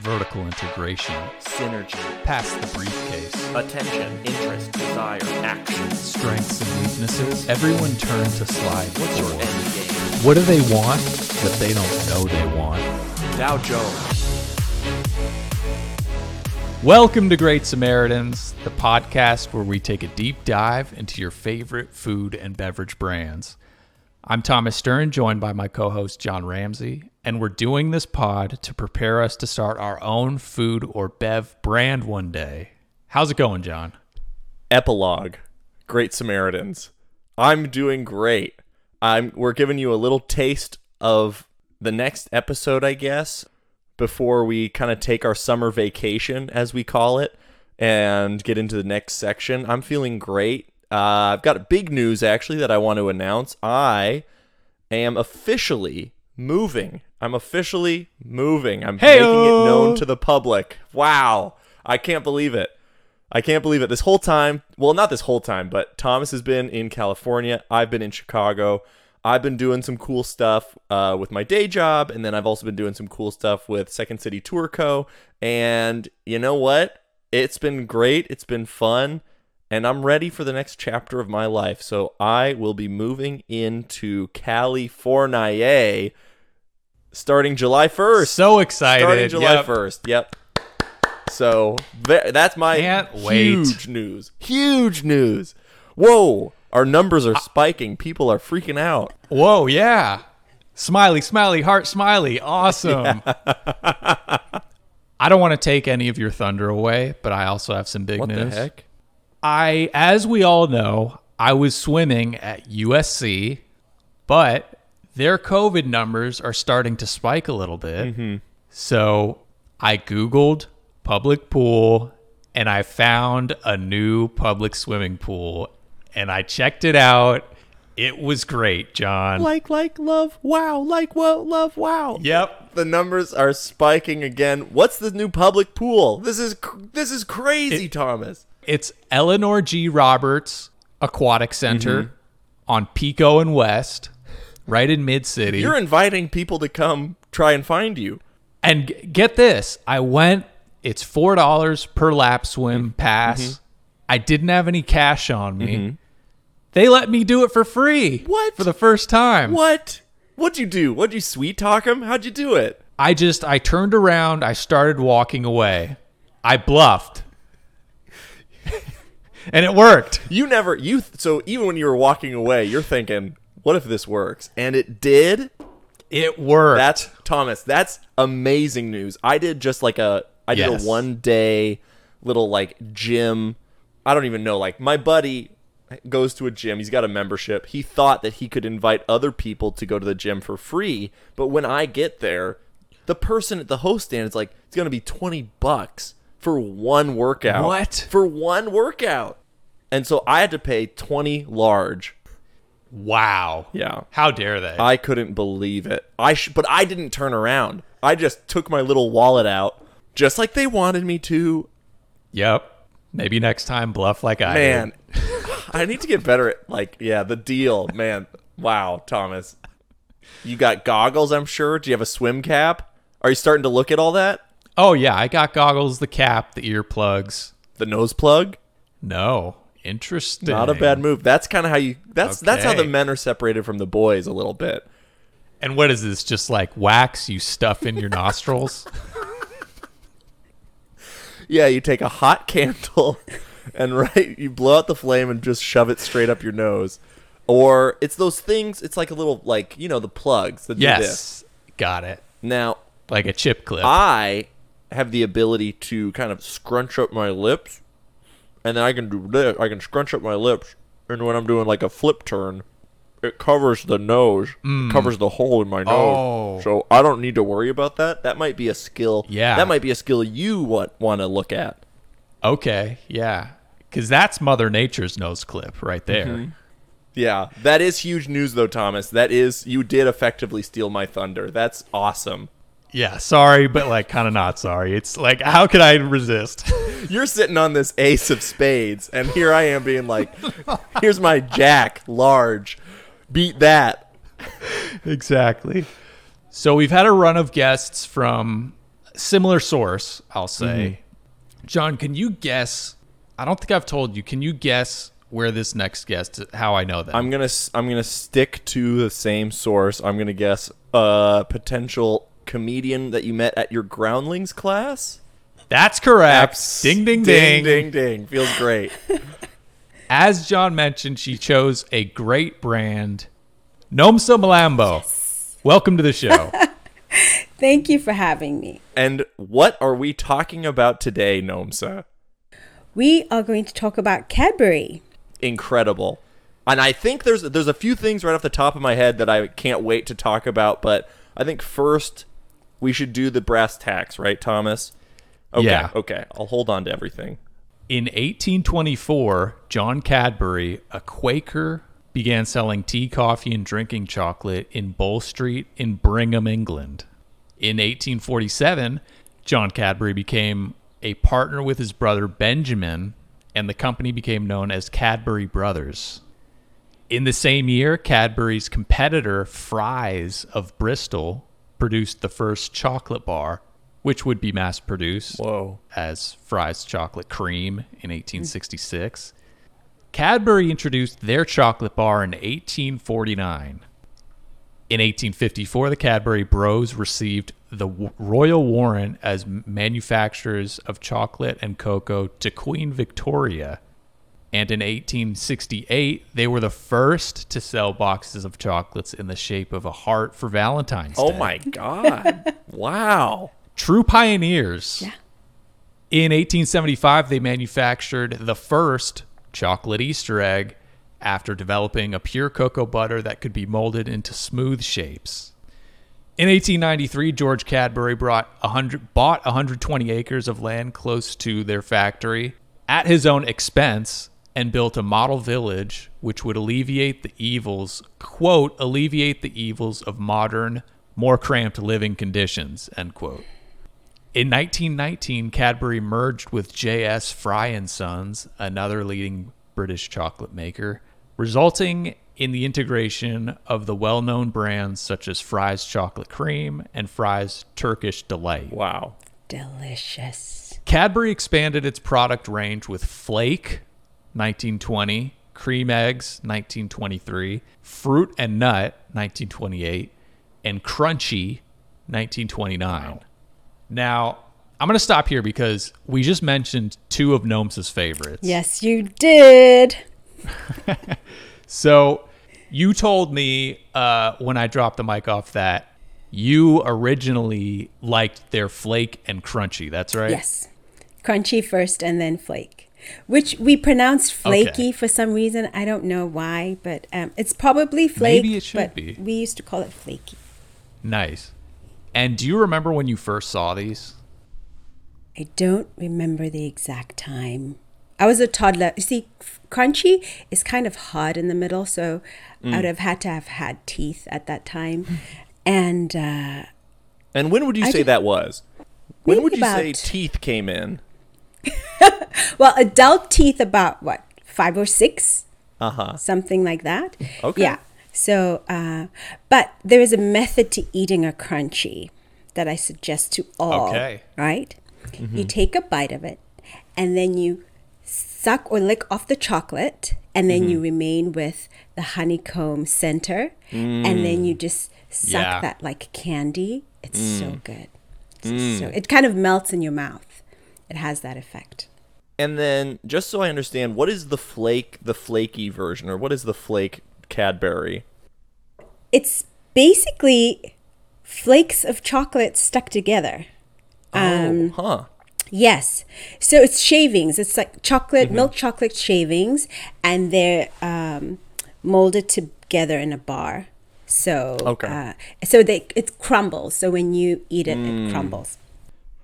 vertical integration, synergy, pass the briefcase, attention, interest, desire, action. strengths and weaknesses. Everyone turn to slide What's your end game? What do they want that they don't know they want? Dow Jones. Welcome to Great Samaritans, the podcast where we take a deep dive into your favorite food and beverage brands. I'm Thomas Stern, joined by my co host John Ramsey, and we're doing this pod to prepare us to start our own food or bev brand one day. How's it going, John? Epilogue. Great Samaritans. I'm doing great. I'm we're giving you a little taste of the next episode, I guess, before we kind of take our summer vacation, as we call it, and get into the next section. I'm feeling great. Uh, I've got a big news actually that I want to announce. I am officially moving. I'm officially moving. I'm making it known to the public. Wow. I can't believe it. I can't believe it. This whole time, well, not this whole time, but Thomas has been in California. I've been in Chicago. I've been doing some cool stuff uh, with my day job, and then I've also been doing some cool stuff with Second City Tour Co. And you know what? It's been great. It's been fun, and I'm ready for the next chapter of my life. So I will be moving into California starting July 1st. So excited. Starting July Yep. 1st. Yep. So that's my Can't wait. huge news. Huge news. Whoa, our numbers are spiking. People are freaking out. Whoa, yeah. Smiley, smiley, heart, smiley. Awesome. I don't want to take any of your thunder away, but I also have some big What news. the heck? I, as we all know, I was swimming at USC, but their COVID numbers are starting to spike a little bit. Mm-hmm. So I Googled public pool and I found a new public swimming pool and I checked it out. It was great, John. Like, like, love, wow. Like, what, love, wow. Yep. The numbers are spiking again. What's the new public pool? This is cr- this is crazy, Thomas. It's Eleanor G. Roberts Aquatic Center Mm-hmm. on Pico and West, right in Mid City. You're inviting people to come try and find you. And g- get this, I went. It's four dollars per lap Mm-hmm. swim pass. I didn't have any cash on me. They let me do it for free. What? For the first time. What? What'd you do? What'd you sweet talk him? How'd you do it? I just I turned around. I started walking away. I bluffed, and it worked. You never you so even when you were walking away, you're thinking, "What if this works?" And it did. It worked. That's Thomas. That's amazing news. I did just like a I did Yes. a one day little like gym. I don't even know. Like my buddy goes to a gym. He's got a membership. He thought that he could invite other people to go to the gym for free, but when I get there, the person at the host stand is like, "It's gonna be twenty bucks for one workout." What? for one workout? And so I had to pay twenty large. wow. Yeah. How dare they? I couldn't believe it. I sh- but I didn't turn around. I just took my little wallet out, just like they wanted me to. yep. Maybe next time bluff like I Man. I need to get better at like yeah the deal. Man, wow, Thomas, you got goggles. I'm sure. Do you have a swim cap? Are you starting to look at all that? Oh yeah, I got goggles, the cap, the earplugs. The nose plug. No. Interesting. Not a bad move. That's kind of how you. That's that's how the men are separated from the boys a little bit. And what is this? Just like wax you stuff in your nostrils? Yeah, you take a hot candle and right you blow out the flame and just shove it straight up your nose. Or it's those things, it's like a little like, you know, the plugs that do this. yes. Got it. Now, Like a chip clip. I have the ability to kind of scrunch up my lips and then I can do this. I can scrunch up my lips and when I'm doing like a flip turn, it covers the nose, it covers the hole in my nose. Oh. So I don't need to worry about that. That might be a skill. Yeah. That might be a skill you want want to look at. okay. Yeah. Because that's Mother Nature's nose clip right there. Mm-hmm. Yeah, that is huge news though, Thomas. That is you did effectively steal my thunder. That's awesome. Yeah. Sorry, but like kind of not sorry. It's like, how could I resist? You're sitting on this ace of spades, and here I am being like, "Here's my jack, large, beat that." exactly. So we've had a run of guests from similar source, I'll say. Mm-hmm. John, can you guess? I don't think I've told you. Can you guess where this next guest? How I know that? I'm gonna s- I'm gonna stick to the same source. I'm gonna guess a potential comedian that you met at your groundlings class. That's correct. Abs- ding, ding, ding, ding, ding. Feels great. As John mentioned, she chose a great brand, Nomsa Malambo. Welcome to the show. Thank you for having me. and what are we talking about today, Nomsa? We are going to talk about Cadbury. Incredible. And I think there's there's a few things right off the top of my head that I can't wait to talk about, but I think first we should do the brass tacks, right, Thomas? Okay, Yeah. okay. I'll hold on to everything. In 1824, John Cadbury, a Quaker, began selling tea, coffee, and drinking chocolate in Bull Street in Birmingham, England. In 1847, John Cadbury became a partner with his brother Benjamin, and the company became known as Cadbury Brothers. In the same year, Cadbury's competitor, Fry's of Bristol, produced the first chocolate bar, which would be mass produced Whoa. as Fry's Chocolate Cream in 1866. Cadbury introduced their chocolate bar in 1849. In 1854, the Cadbury Bros received the w- royal warrant as manufacturers of chocolate and cocoa to Queen Victoria. And in 1868, they were the first to sell boxes of chocolates in the shape of a heart for Valentine's Oh Day Oh my god. wow. true pioneers. Yeah. In 1875, they manufactured the first chocolate Easter egg after developing a pure cocoa butter that could be molded into smooth shapes. In 1893, George Cadbury brought 100, bought 120 acres of land close to their factory at his own expense and built a model village which would alleviate the evils, quote, alleviate the evils of modern, more cramped living conditions, end quote. In 1919, Cadbury merged with J.S. Fry and Sons, another leading British chocolate maker, resulting in the integration of the well-known brands such as Fry's Chocolate Cream and Fry's Turkish Delight. Wow. Delicious. Cadbury expanded its product range with Flake, 1920, Cream Eggs, 1923, Fruit and Nut, 1928, and Crunchy, 1929. Now, I'm going to stop here because we just mentioned two of Nomsa's favorites. Yes, you did. So you told me uh, when I dropped the mic off that you originally liked their flake and crunchy. That's right. Yes. Crunchy first and then flake, which we pronounce flaky Okay. for some reason. I don't know why, but um, it's probably flake. Maybe it should but be. We used to call it flaky. Nice. And do you remember when you first saw these? I don't remember the exact time. I was a toddler. You see, crunchy is kind of hard in the middle, so Mm. I would have had to have had teeth at that time. And uh, And when would you I say did- that was? When would you say teeth came in? well, adult teeth about what five or six, Uh huh. something like that. Okay. Yeah. So, uh, but there is a method to eating a crunchy that I suggest to all. Okay. Right. Mm-hmm. You take a bite of it, and then you suck or lick off the chocolate, and then you mm-hmm. remain with the honeycomb center, and then you mm. just suck Yeah. that like candy. It's so mm. good. It's mm. So it kind of melts in your mouth. It has that effect. And then, just so I understand, what is the flake, the flaky version, or what is the flake Cadbury? It's basically flakes of chocolate stuck together. oh, huh. Yes. So it's shavings. It's like chocolate, milk chocolate shavings, and they're um, molded together in a bar. So Okay. uh, so they it crumbles. So when you eat it, it crumbles.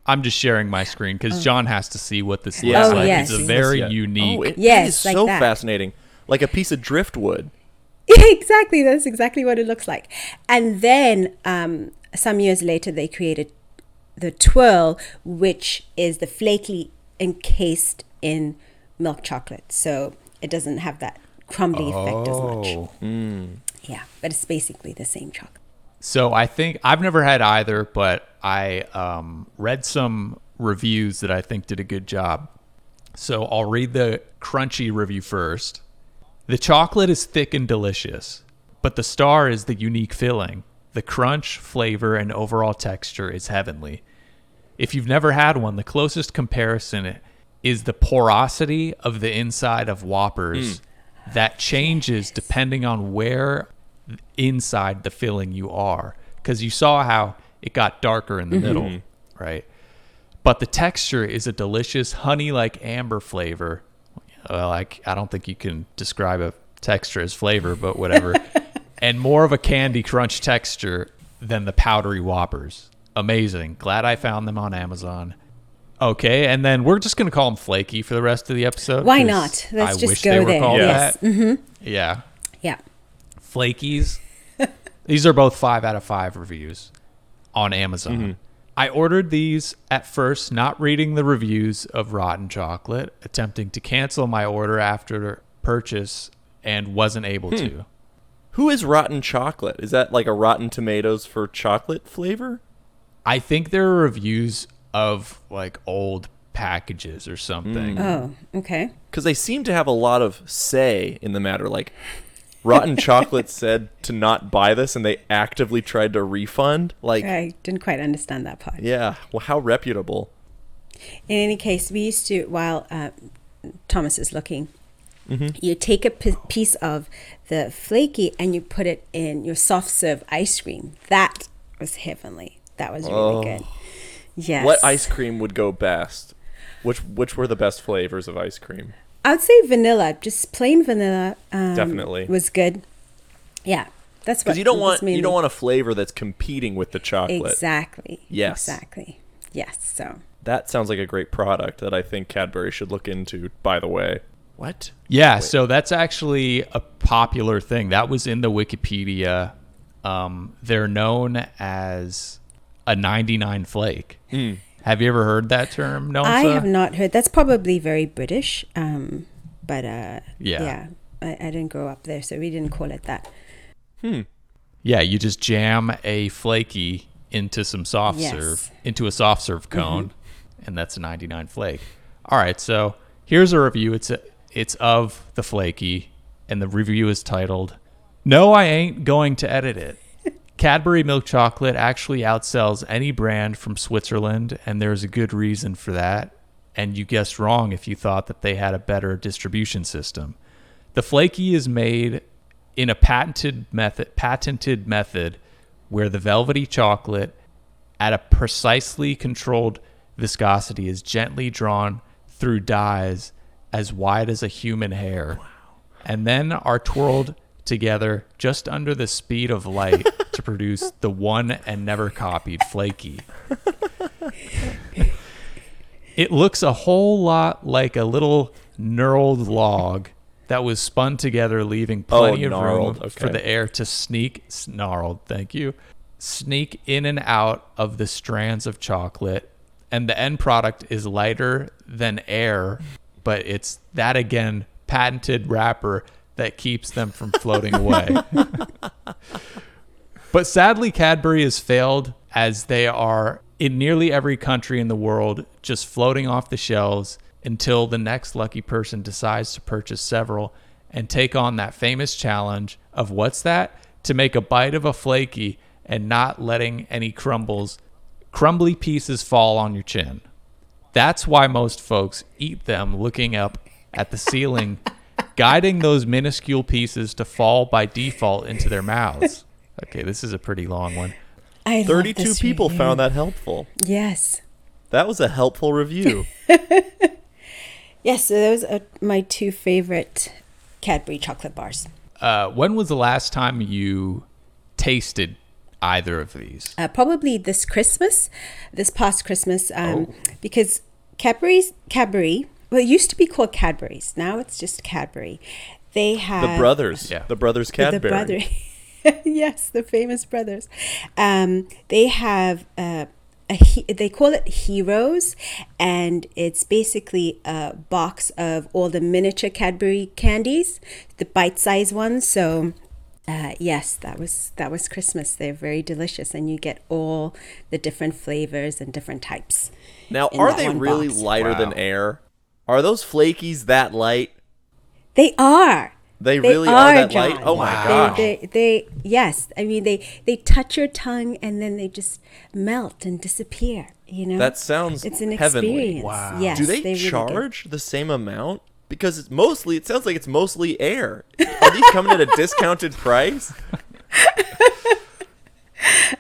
I'm just sharing my screen because John has to see what this Yeah. looks Oh, like. yes. It's a very Yeah. unique. Oh, it, Yes, it is like so that. fascinating. Like a piece of driftwood. exactly. That's exactly what it looks like. And then um, some years later, they created the twirl, which is the flaky encased in milk chocolate. So it doesn't have that crumbly effect as much. oh. Yeah, but it's basically the same chocolate. So I think I've never had either, but I um, read some reviews that I think did a good job. So I'll read the crunchy review first. The chocolate is thick and delicious, but the star is the unique filling. The crunch, flavor, and overall texture is heavenly. If you've never had one, the closest comparison is the porosity of the inside of Whoppers that changes depending on where inside the filling you are. Because you saw how it got darker in the middle, right? But the texture is a delicious honey like amber flavor. Well, like I don't think you can describe a texture as flavor, but whatever. and more of a candy crunch texture than the powdery whoppers. Amazing. Glad I found them on Amazon. Okay, and then we're just gonna call them flaky for the rest of the episode. Why not? Let's I just go there. Yes. Mm-hmm. Yeah, Yeah. Flakies. these are both five out of five reviews on Amazon. Mm-hmm. I ordered these at first, not reading the reviews of Rotten Chocolate, attempting to cancel my order after purchase and wasn't able hmm. to. Who is Rotten Chocolate? Is that like a Rotten Tomatoes for chocolate flavor? I think there are reviews of like old packages or something. Hmm. Oh, okay. Because they seem to have a lot of say in the matter. Like, Rotten Chocolate said to not buy this, and they actively tried to refund. Like, I didn't quite understand that part. yeah, well, how reputable. In any case, we used to, while uh, Thomas is looking, you take a p- piece of the flaky and you put it in your soft serve ice cream. That was heavenly. That was really good. Yes. What ice cream would go best? Which which were the best flavors of ice cream? I would say vanilla, just plain vanilla. Um, Definitely. was good. Yeah, that's what. Because you don't that's want you don't want a flavor that's competing with the chocolate. exactly. Yes. Exactly. Yes. So That sounds like a great product that I think Cadbury should look into. By the way, what? Yeah, so that's actually a popular thing. That was in the Wikipedia. Um, they're known as a 99 flake. Have you ever heard that term, No, I have not heard. That's probably very British. Um, but uh, Yeah. yeah, I, I didn't grow up there, so we didn't call it that. Hmm. Yeah, you just jam a flaky into some soft Yes. Mm-hmm. serve, into a soft serve cone, and that's a 99 flake. All right, so here's a review. It's a, it's of the flaky, and the review is titled "No, I ain't going to edit it." Cadbury milk chocolate actually outsells any brand from Switzerland, and there's a good reason for that. And you guessed wrong if you thought that they had a better distribution system. The flaky is made in a patented method patented method where the velvety chocolate at a precisely controlled viscosity is gently drawn through dies as wide as a human hair and then are twirled together just under the speed of light to produce the one and never copied flaky it looks a whole lot like a little knurled log that was spun together, leaving oh, plenty of gnarled, room for the air to sneak, snarled, thank you, sneak in and out of the strands of chocolate. And the end product is lighter than air, but it's that again, patented wrapper that keeps them from floating away. But sadly, Cadbury has failed as they are in nearly every country in the world just floating off the shelves until the next lucky person decides to purchase several and take on that famous challenge of what's that? To make a bite of a flaky and not letting any crumbles, crumbly pieces fall on your chin. That's why most folks eat them looking up at the ceiling, guiding those minuscule pieces to fall by default into their mouths. Okay, this is a pretty long one. I Thirty-two people review. found that helpful. Yes. That was a helpful review. Yes. So those are my two favorite Cadbury chocolate bars. Uh, when was the last time you tasted either of these? Uh, probably this Christmas, this past Christmas, um, Oh. because Cadbury's Cadbury. Well, it used to be called Cadbury's. Now it's just Cadbury. They have the brothers, Yeah. the brothers the Cadbury. brother. yes, the famous brothers. Um, they have uh, a he- they call it Heroes, and it's basically a box of all the miniature Cadbury candies, the bite-sized ones. So Uh, yes, that was that was Christmas. They're very delicious, and you get all the different flavors and different types. Now, are they really box. lighter than air? Are those flakies that light? They are. They, They really are, are, that light? John. Oh my Wow. gosh. They, they, they, yes. I mean, they, they touch your tongue and then they just melt and disappear. You know, That sounds it's an heavenly. experience. Wow. Yes, Do they, really do. charge the same amount? Because it's mostly, it sounds like it's mostly air. Are these coming at a discounted price?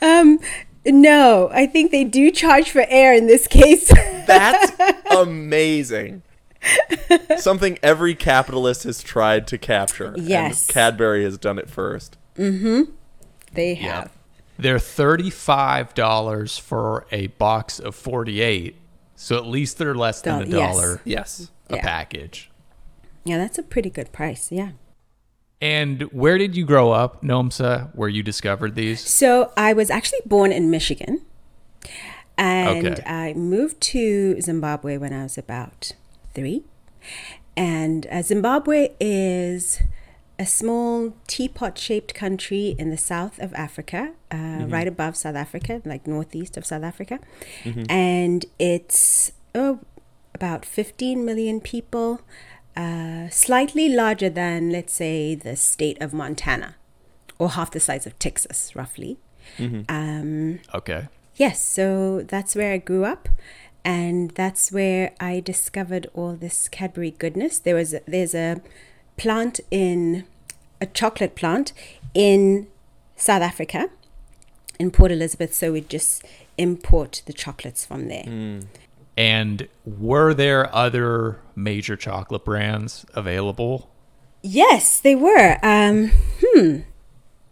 um, No, I think they do charge for air in this case. That's amazing. Something every capitalist has tried to capture. and Yes. Cadbury has done it first. Mm-hmm. they have. They're $35 for a box of 48. So at least they're less than a yes. dollar Yes. a Yeah. package. Yeah, that's a pretty good price. Yeah. And where did you grow up, Nomsa, where you discovered these? So I was actually born in Michigan, and Okay. I moved to Zimbabwe when I was about three. And uh, Zimbabwe is a small teapot-shaped country in the south of Africa, uh, right above South Africa, like northeast of South Africa, and it's oh, about 15 million people. Uh, slightly larger than, let's say, the state of Montana or half the size of Texas, roughly. Um, Okay. yes, so that's where I grew up, and that's where I discovered all this Cadbury goodness. There was a, there's a plant in a chocolate plant in South Africa, in Port Elizabeth. So we just import the chocolates from there. And were there other major chocolate brands available? Yes, they were. Um, hmm.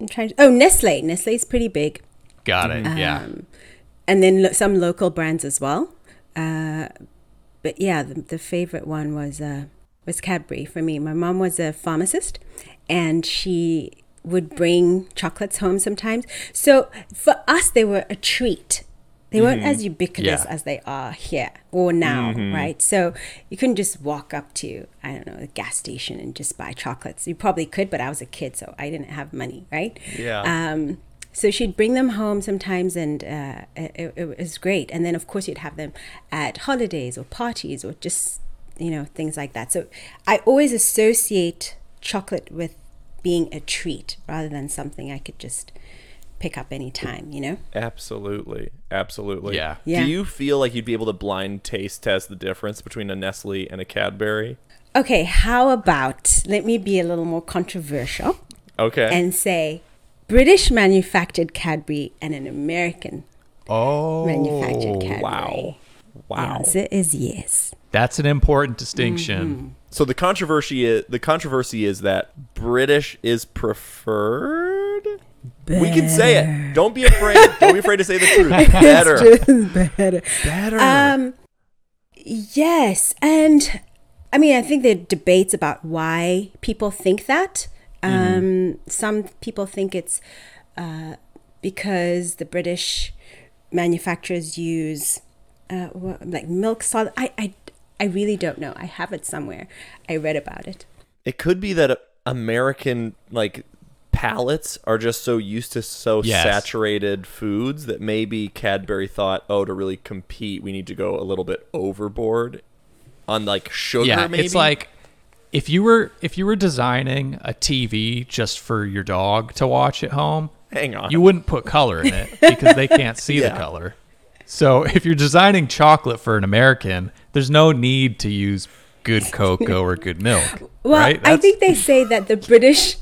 I'm trying. To, oh, Nestle. Nestle's pretty big. Got it. Yeah. Um, and then lo- some local brands as well. Uh, but yeah, the, the favorite one was uh, was Cadbury for me. My mom was a pharmacist, and she would bring chocolates home sometimes. So for us, they were a treat. They weren't as ubiquitous Yeah. as they are here or now, right? So you couldn't just walk up to I don't know a gas station and just buy chocolates. You probably could, but I was a kid, so I didn't have money, right? Yeah. Um, so she'd bring them home sometimes, and uh, it, it was great. And then, of course, you'd have them at holidays or parties or just you know things like that. So I always associate chocolate with being a treat rather than something I could just pick up anytime. You know? Absolutely. Absolutely. Yeah. Yeah. Do you feel like you'd be able to blind taste test the difference between a Nestle and a Cadbury? Okay, how about let me be a little more controversial Okay. and say British manufactured Cadbury and an American Oh, manufactured Cadbury. wow. The Wow. answer is yes. That's an important distinction. So the controversy is the controversy is that British is preferred. We can say it. Don't be afraid. Don't be afraid to say the truth. Better. better. Better. Um, yes, and I mean, I think there are debates about why people think that. Um, Some people think it's uh, because the British manufacturers use uh, wha- like milk solid. I, I, I really don't know. I have it somewhere. I read about it. it could be that American like palates are just so used to so Yes. saturated foods that maybe Cadbury thought, oh, to really compete, we need to go a little bit overboard on like sugar. yeah, maybe it's like if you were if you were designing a TV just for your dog to watch at home, hang on. you wouldn't put color in it because they can't see Yeah. the color. So if you're designing chocolate for an American, there's no need to use good cocoa or good milk. Well, right? I think they say that the British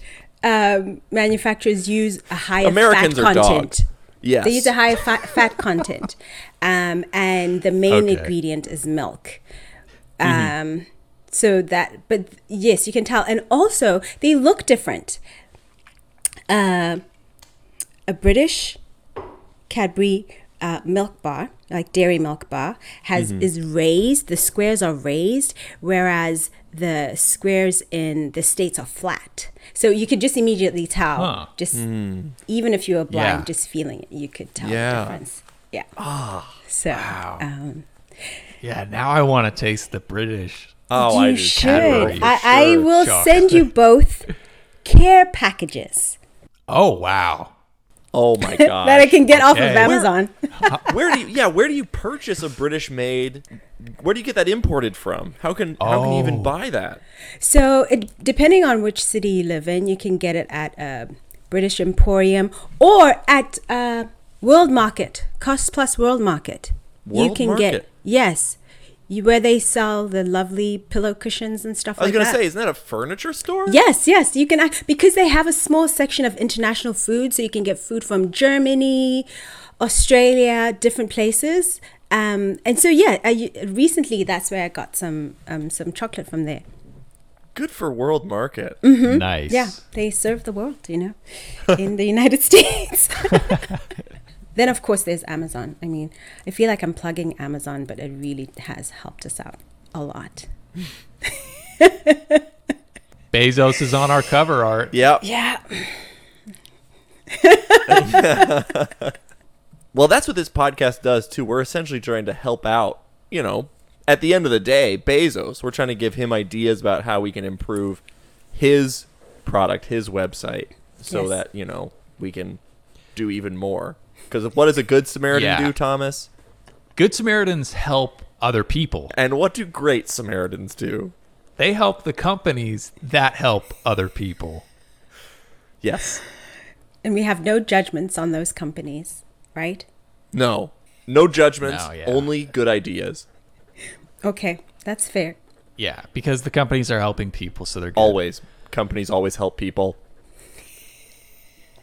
um, manufacturers use a higher Americans fat content. dogs. Yes. They use a higher fat, fat content, um, and the main Okay. ingredient is milk. Um, so that, but yes, you can tell, and also they look different. Uh, a British Cadbury uh, milk bar, like dairy milk bar, has is raised. The squares are raised, whereas the squares in the states are flat. So you could just immediately tell. Huh. Just even if you were blind, Yeah. just feeling it, you could tell Yeah. the difference. Yeah. Ah. So. Wow. Um, yeah, now I want to taste the British. Oh, you I do should. Cadbury for I, I will Chocolate. send you both care packages. Oh wow. Oh my god. that I can get off of Amazon. where do you yeah, where do you purchase a British made where do you get that imported from? How can how can you even Oh. buy that? So, it, depending on which city you live in, you can get it at a British Emporium or at uh, World Market, Cost Plus World Market. you can Market? get yes, you, where they sell the lovely pillow cushions and stuff I was like gonna that. say, isn't that a furniture store? Yes, yes, you can because they have a small section of international food, so you can get food from Germany, Australia, different places. Um, and so yeah, I, recently that's where I got some um, some chocolate from there. Good for World Market. Nice. Yeah, they serve the world, you know, in the United States. then of course there's Amazon. I mean, I feel like I'm plugging Amazon, but it really has helped us out a lot. Bezos is on our cover art. Yep. Yeah. Well, that's what this podcast does too. We're essentially trying to help out, you know, at the end of the day, Bezos. We're trying to give him ideas about how we can improve his product, his website, so Yes. that, you know, we can do even more. Because what does a good Samaritan Yeah. do, Thomas? Good Samaritans help other people. And what do great Samaritans do? They help the companies that help other people. Yes. And we have no judgments on those companies, right? No. No judgments, No, yeah. only good ideas. Okay, that's fair. Yeah, because the companies are helping people, so they're good. Always. Companies always help people.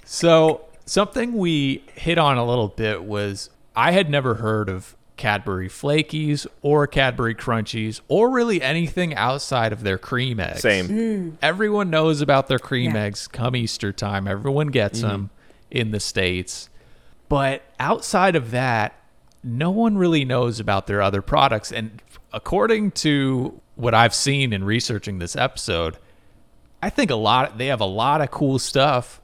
So something we hit on a little bit was I had never heard of Cadbury Flakies or Cadbury Crunchies or really anything outside of their cream eggs. Same. Hmm. Everyone knows about their cream Yeah. eggs come Easter time. Everyone gets mm-hmm. them in the States. But outside of that, no one really knows about their other products. And according to what I've seen in researching this episode, I think a lot they have a lot of cool stuff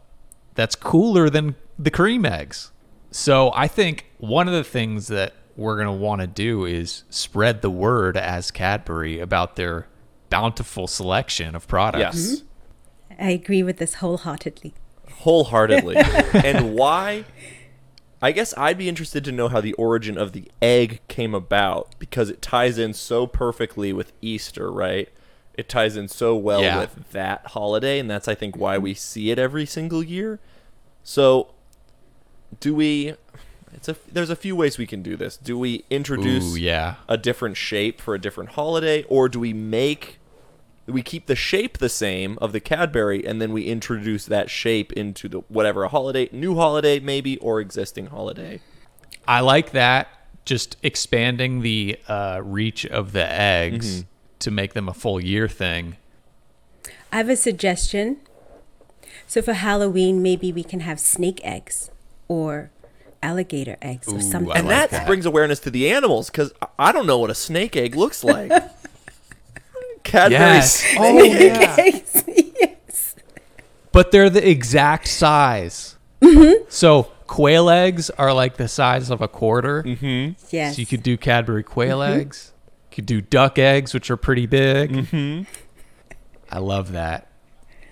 that's cooler than the cream eggs. So I think one of the things that we're going to want to do is spread the word as Cadbury about their bountiful selection of products. Yes. Mm-hmm. I agree with this wholeheartedly. wholeheartedly. and why? I guess I'd be interested to know how the origin of the egg came about because it ties in so perfectly with Easter, right? It ties in so well Yeah. with that holiday, and that's I think why we see it every single year. So, do we? It's a there's a few ways we can do this. Do we introduce Ooh, yeah. a different shape for a different holiday, or do we make we keep the shape the same of the Cadbury and then we introduce that shape into the whatever a holiday, new holiday maybe, or existing holiday? I like that. Just expanding the uh, reach of the eggs Mm-hmm. To make them a full year thing. I have a suggestion. So for Halloween, maybe we can have snake eggs or alligator eggs or something. I And that, that. brings awareness to the animals because I don't know what a snake egg looks like. Cadbury Yes. snake Oh, yeah. Eggs, yes. But they're the exact size. Mm-hmm. So quail eggs are like the size of a quarter. Yes. So you could do Cadbury quail eggs. You could do duck eggs, which are pretty big. Mm-hmm. I love that.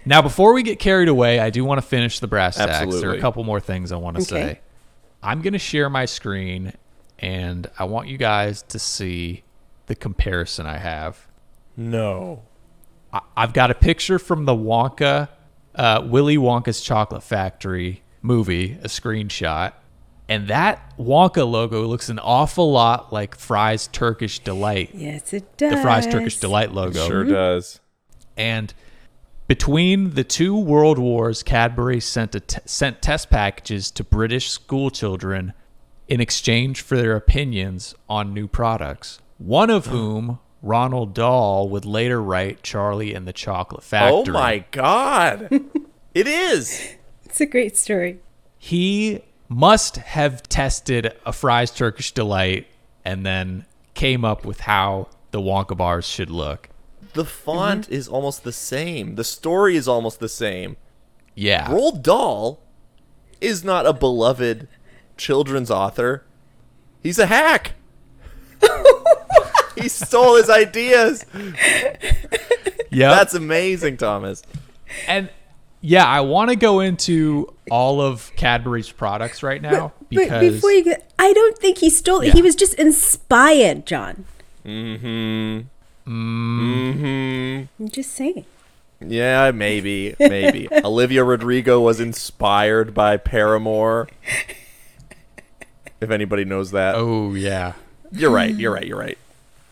Now, before we get carried away, I do want to finish the brass tacks. There are a couple more things I want to Okay. say. I'm going to share my screen, and I want you guys to see the comparison I have. No. I- I've got a picture from the Wonka, uh, Willy Wonka's Chocolate Factory movie, a screenshot. And that Wonka logo looks an awful lot like Fry's Turkish Delight, yes, it does. the Fry's Turkish Delight It logo. sure mm-hmm. does. And between the two world wars, Cadbury sent a t- sent test packages to British school children in exchange for their opinions on new products. One of whom, Roald Dahl, would later write Charlie and the Chocolate oh Factory. Oh my god. it is. It's a great story. He must have tested a Fry's Turkish Delight and then came up with how the Wonka bars should look. The font mm-hmm. is almost the same. The story is almost the same. Yeah. Roald Dahl is not a beloved children's author. He's a hack. he stole his ideas. Yeah. That's amazing, Thomas. and Yeah, I want to go into all of Cadbury's products right now But because before you go, I don't think he stole it. Yeah. He was just inspired, John. Mm-hmm. Mm-hmm. I'm just saying. Yeah, maybe, maybe. Olivia Rodrigo was inspired by Paramore. If anybody knows that, oh yeah. you're right. You're right. You're right.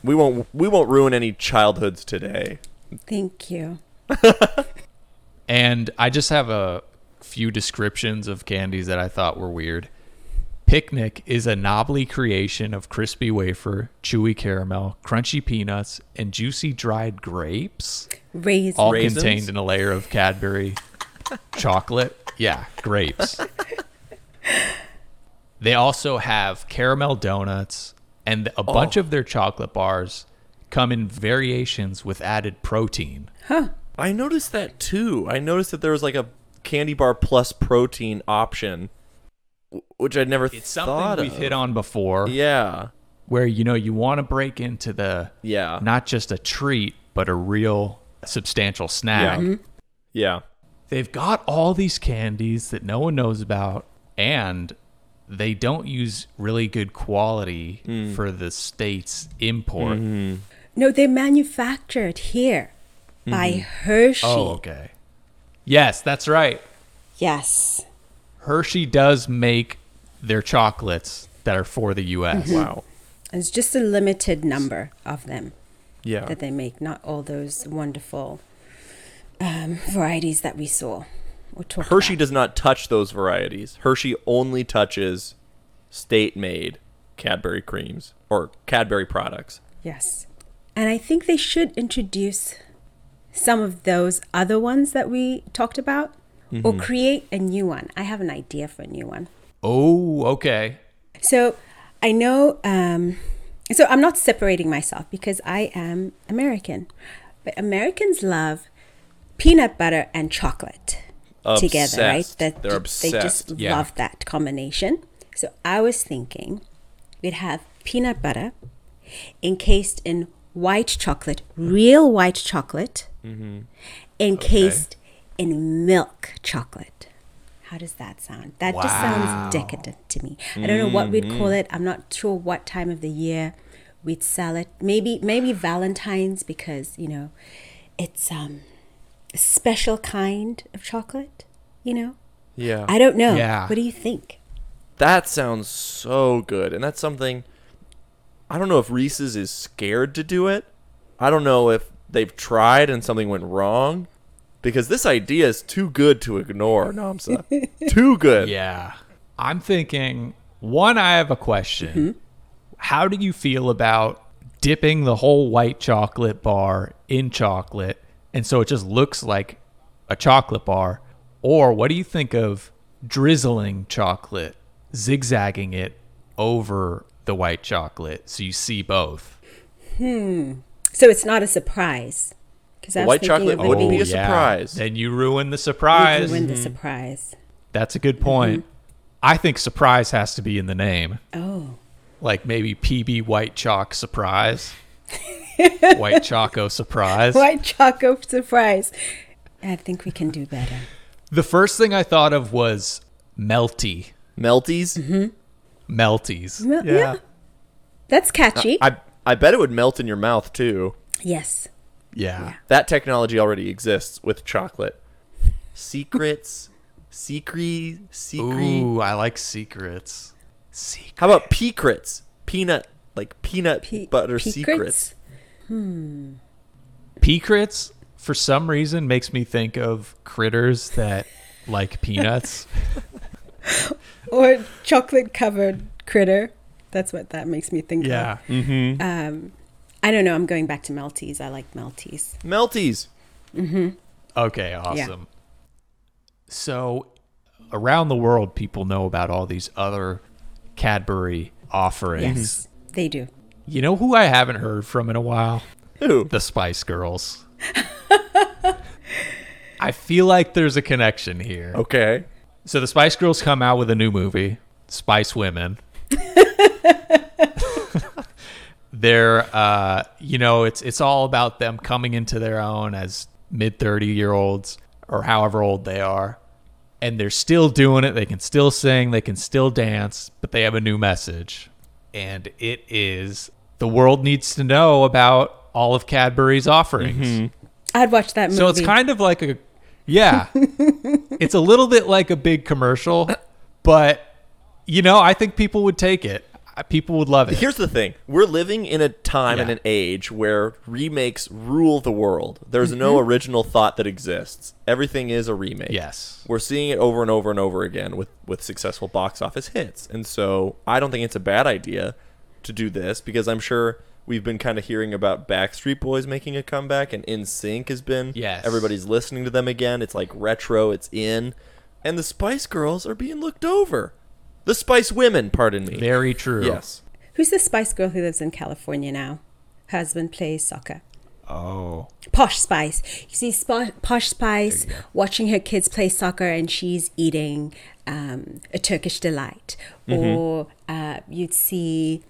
We won't. We won't ruin any childhoods today. Thank you. And I just have a few descriptions of candies that I thought were weird. Picnic is a knobbly creation of crispy wafer, chewy caramel, crunchy peanuts, and juicy dried grapes, Raisins. all Raisins? contained in a layer of Cadbury chocolate. Yeah, grapes. they also have caramel donuts, and a bunch oh. of their chocolate bars come in variations with added protein. I noticed that too. I noticed that there was like a candy bar plus protein option, which I'd never It's thought something we've of. hit on before. Yeah. where you know you want to break into the Yeah. not just a treat but a real substantial snack. Yeah. Yeah. They've got all these candies that no one knows about and they don't use really good quality Hmm. for the state's import. Mm-hmm. No, they're manufactured here by Hershey. Oh, okay. Yes, that's right. Yes. Hershey does make their chocolates that are for the US. Wow. It's just a limited number of them Yeah. that they make, not all those wonderful um, varieties that we saw or talked Hershey about. does not touch those varieties. Hershey only touches state-made Cadbury creams or Cadbury products. Yes. And I think they should introduce some of those other ones that we talked about or create a new one. I have an idea for a new one. Oh, okay. So I know, um, so I'm not separating myself because I am American, but Americans love peanut butter and chocolate together, right? Obsessed. They're obsessed. They just. Yeah. love that combination. So I was thinking we'd have peanut butter encased in white chocolate, real white chocolate, Mm-hmm. encased in milk chocolate. How does that sound? That just sounds decadent to me. I don't know what we'd Mm-hmm. call it. I'm not sure what time of the year we'd sell it. Maybe maybe Valentine's because, you know, it's um a special kind of chocolate, you know? Yeah. I don't know. Yeah. What do you think? That sounds so good. And that's something I don't know if Reese's is scared to do it. I don't know if they've tried and something went wrong because this idea is too good to ignore, Nomsa. too good. Yeah. I'm thinking, one, I have a question. Mm-hmm. How do you feel about dipping the whole white chocolate bar in chocolate and so it just looks like a chocolate bar? Or what do you think of drizzling chocolate, zigzagging it over the white chocolate so you see both? Hmm. So it's not a surprise. Because The white chocolate of it wouldn't be a surprise. Then you ruin the You'd surprise. ruin the surprise. That's a good point. I think surprise has to be in the name. Oh. like maybe PB White Chalk Surprise, White Choco Surprise. White choco surprise. I think we can do better. The first thing I thought of was melty, Melties? Melties. Well, yeah. That's catchy. I I bet it would melt in your mouth too. yes. Yeah. That technology already exists with chocolate. Secrets, secret, secret. Ooh, I like secrets. Secret. How about peacrits? Peanut, like peanut Pe- butter Peacrits? secrets. Hmm. Peacrits, for some reason, makes me think of critters that like peanuts. Or chocolate covered critter. That's what that makes me think of. yeah. Mm-hmm. Um, I don't know. I'm going back to Melties. I like Melties. Melties. Okay, awesome. So, around the world, people know about all these other Cadbury offerings. Yes, they do. You know who I haven't heard from in a while? Who? The Spice Girls. I feel like there's a connection here. Okay. So the Spice Girls come out with a new movie, Spice Women. They're uh you know, it's it's all about them coming into their own as mid 30 year olds or however old they are, and they're still doing it. They can still sing, they can still dance, but they have a new message. And it is the world needs to know about all of Cadbury's offerings. I'd watch that movie. So it's kind of like a yeah. it's a little bit like a big commercial, but you know, I think people would take it. People would love it. Here's the thing: we're living in a time and an age where remakes rule the world. There's no mm-hmm. original thought that exists. Everything is a remake. Yes. we're seeing it over and over and over again with with successful box office hits. And so I don't think it's a bad idea to do this because I'm sure we've been kind of hearing about Backstreet Boys making a comeback and NSYNC has been. Yes. everybody's listening to them again. It's like retro. It's in, and the Spice Girls are being looked over. The Spice Women, pardon me. Very true. yes. Who's the Spice Girl who lives in California now? Her Husband plays soccer. Oh. Posh Spice. You see Spo- Posh Spice watching her kids play soccer and she's eating um, a Turkish delight. Or uh, you'd see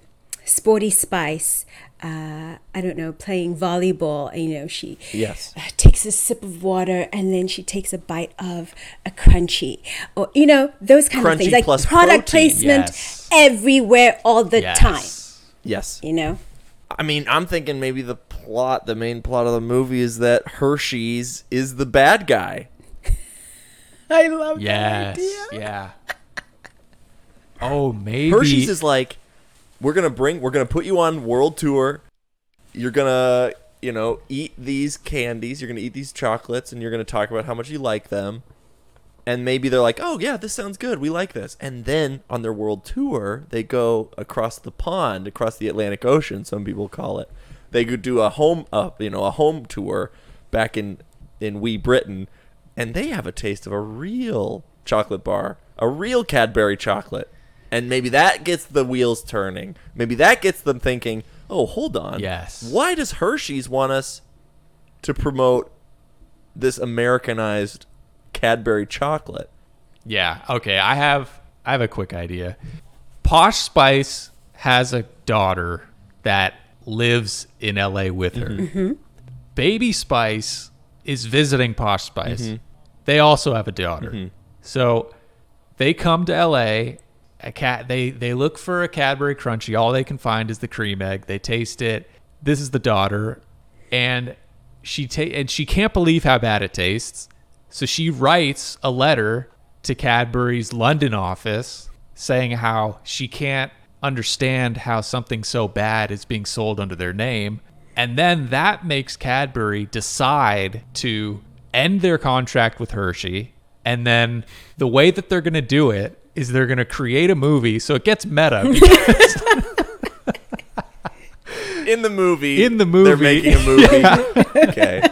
Sporty Spice, uh, I don't know, playing volleyball. You know, she Yes. uh, takes a sip of water and then she takes a bite of a Crunchie. Or, you know, those kind of things. Like plus product protein, placement yes. everywhere all the Yes. time. Yes. You know? I mean, I'm thinking maybe the plot, the main plot of the movie is that Hershey's is the bad guy. I love Yes. Yeah. Oh, maybe. Hershey's is like, we're gonna bring, we're gonna put you on world tour. You're gonna, you know, eat these candies. You're gonna eat these chocolates, and you're gonna talk about how much you like them. And maybe they're like, oh yeah, this sounds good. We like this. And then on their world tour, they go across the pond, across the Atlantic Ocean. Some people call it. They could do a home, uh, you know, a home tour back in in wee Britain, and they have a taste of a real chocolate bar, a real Cadbury chocolate, and maybe that gets the wheels turning. Maybe that gets them thinking, oh, hold on, Yes. why does Hershey's want us to promote this Americanized Cadbury chocolate? Yeah. Okay. I have I have a quick idea. Posh Spice has a daughter that lives in LA with her. Mm-hmm. Mm-hmm. Baby Spice is visiting Posh Spice. Mm-hmm. They also have a daughter. So they come to LA. A cat. They they look for a Cadbury Crunchie. All they can find is the cream egg. They taste it. This is the daughter, and she ta- and she can't believe how bad it tastes. So she writes a letter to Cadbury's London office saying how she can't understand how something so bad is being sold under their name. And then that makes Cadbury decide to end their contract with Hershey. And then the way that they're going to do it is they're going to create a movie. So it gets meta because In the movie, In the movie, they're making a movie. okay,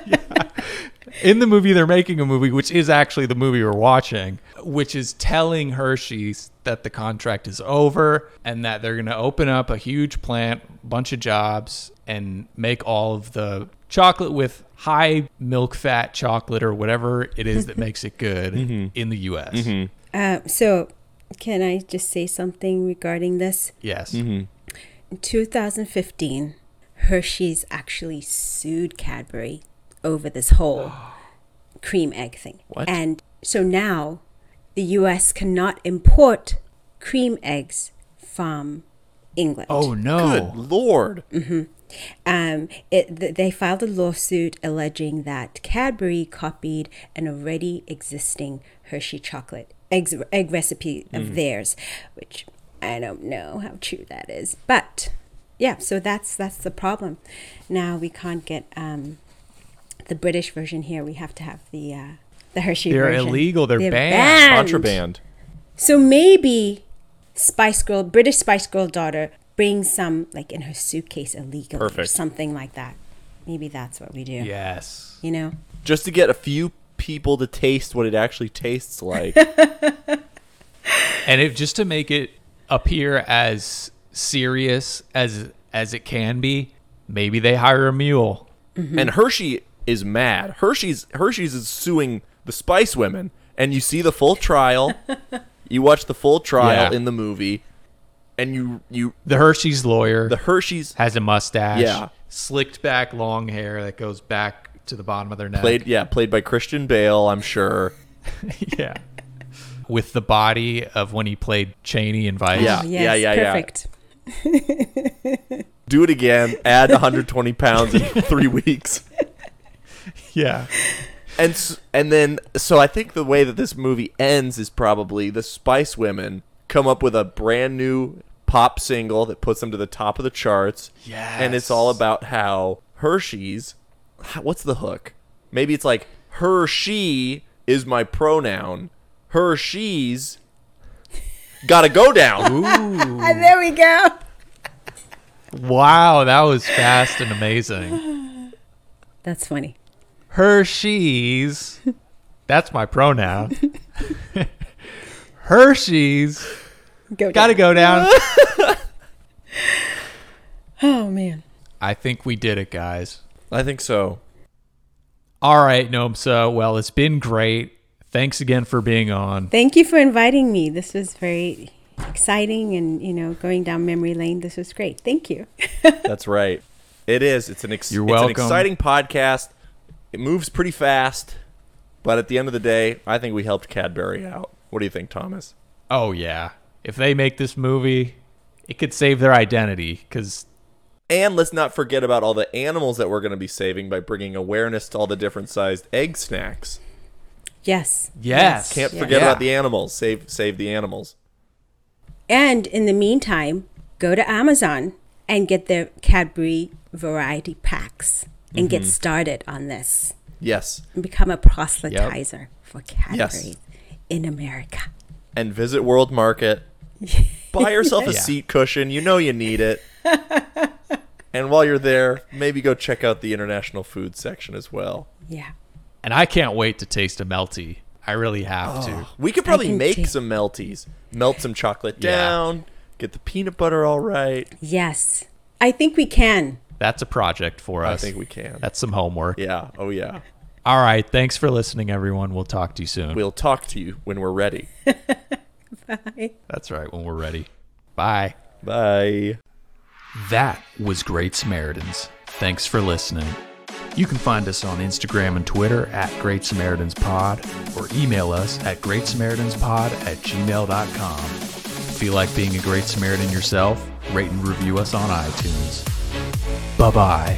in the movie they're making a movie which is actually the movie we're watching which is telling hershey's that the contract is over and that they're going to open up a huge plant bunch of jobs and make all of the chocolate with high milk fat chocolate or whatever it is that makes it good in the us Uh, so, can I just say something regarding this? yes In 2015, Hershey's actually sued Cadbury over this whole cream egg thing. What? And so now the US cannot import cream eggs from England. oh no good lord. Um, it, th- they filed a lawsuit alleging that Cadbury copied an already existing Hershey chocolate eggs, egg recipe of theirs, which I don't know how true that is. But yeah, so that's that's the problem. Now we can't get um, the British version here. We have to have the uh, the Hershey They're version. illegal. They're banned. Contraband. So maybe Spice Girl, British Spice Girl daughter, brings some like in her suitcase illegally or something like that. Maybe that's what we do. yes You know? Just to get a few people to taste what it actually tastes like. and if just to make it appear as serious as as it can be maybe they hire a mule mm-hmm. and Hershey is mad. Hershey's Hershey's is suing the Spice Women, and you see the full trial. you watch the full trial Yeah. in the movie, and you you the hershey's lawyer the Hershey's has a mustache Yeah. slicked back long hair that goes back to the bottom of their neck. Played, yeah, played by Christian Bale, I'm sure. yeah. With the body of when he played Cheney in Vice. Yeah. Oh, yes, yeah, yeah. perfect. Do it again. Add 120 pounds in three weeks. Yeah. And and then so I think the way that this movie ends is probably the Spice Women come up with a brand new pop single that puts them to the top of the charts. Yeah. And it's all about how Hershey's what's the hook? Maybe it's like her she is my pronoun. Her she's got to go down. Ooh. And there we go. wow, that was fast and amazing. That's funny. Her she's That's my pronoun. Hershey's. Go Gotta go down. Oh man. I think we did it, guys. I think so. All right, Nomsa. Well, it's been great. Thanks again for being on. Thank you for inviting me. This was very exciting and you know, going down memory lane. This was great. Thank you. That's right. It is. It's an ex- You're it's welcome. an exciting podcast. It moves pretty fast, but at the end of the day, I think we helped Cadbury out. What do you think, Thomas? Oh, yeah. If they make this movie, it could save their identity because, And let's not forget about all the animals that we're going to be saving by bringing awareness to all the different sized egg snacks. yes. yes. Can't Yeah. forget Yeah. about the animals. Save save the animals. And in the meantime, go to Amazon and get their Cadbury variety packs and get mm-hmm. started on this Yes. and become a proselytizer for Cadbury Yes. in America. And visit World Market. Buy yourself a Yeah. seat cushion. You know you need it. and while you're there, maybe go check out the international food section as well. Yeah. And I can't wait to taste a melty. I really have to. Oh, we could probably make ta- some melties. Melt some chocolate Yeah. down. Get the peanut butter all right. Yes. I think we can. That's a project for us. I think we can. That's some homework. Yeah. Oh yeah. All right. Thanks for listening, everyone. We'll talk to you soon. We'll talk to you when we're ready. Bye. That's right, when we're ready. Bye. Bye. That was Great Samaritans. Thanks for listening. You can find us on Instagram and Twitter at Great Samaritans Pod or email us at greatsamaritans.pod at gmail.com. Feel like being a Great Samaritan yourself? Rate and review us on iTunes. Bye bye.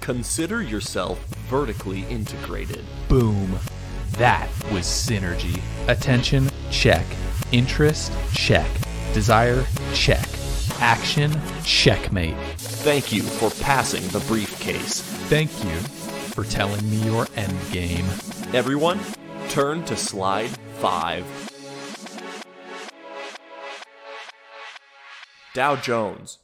Consider yourself vertically integrated. Boom. That was synergy. Attention, check. Interest, check. Desire, check. Action, checkmate. Thank you for passing the briefcase. Thank you for telling me your end game. Everyone, turn to slide 5. Dow Jones,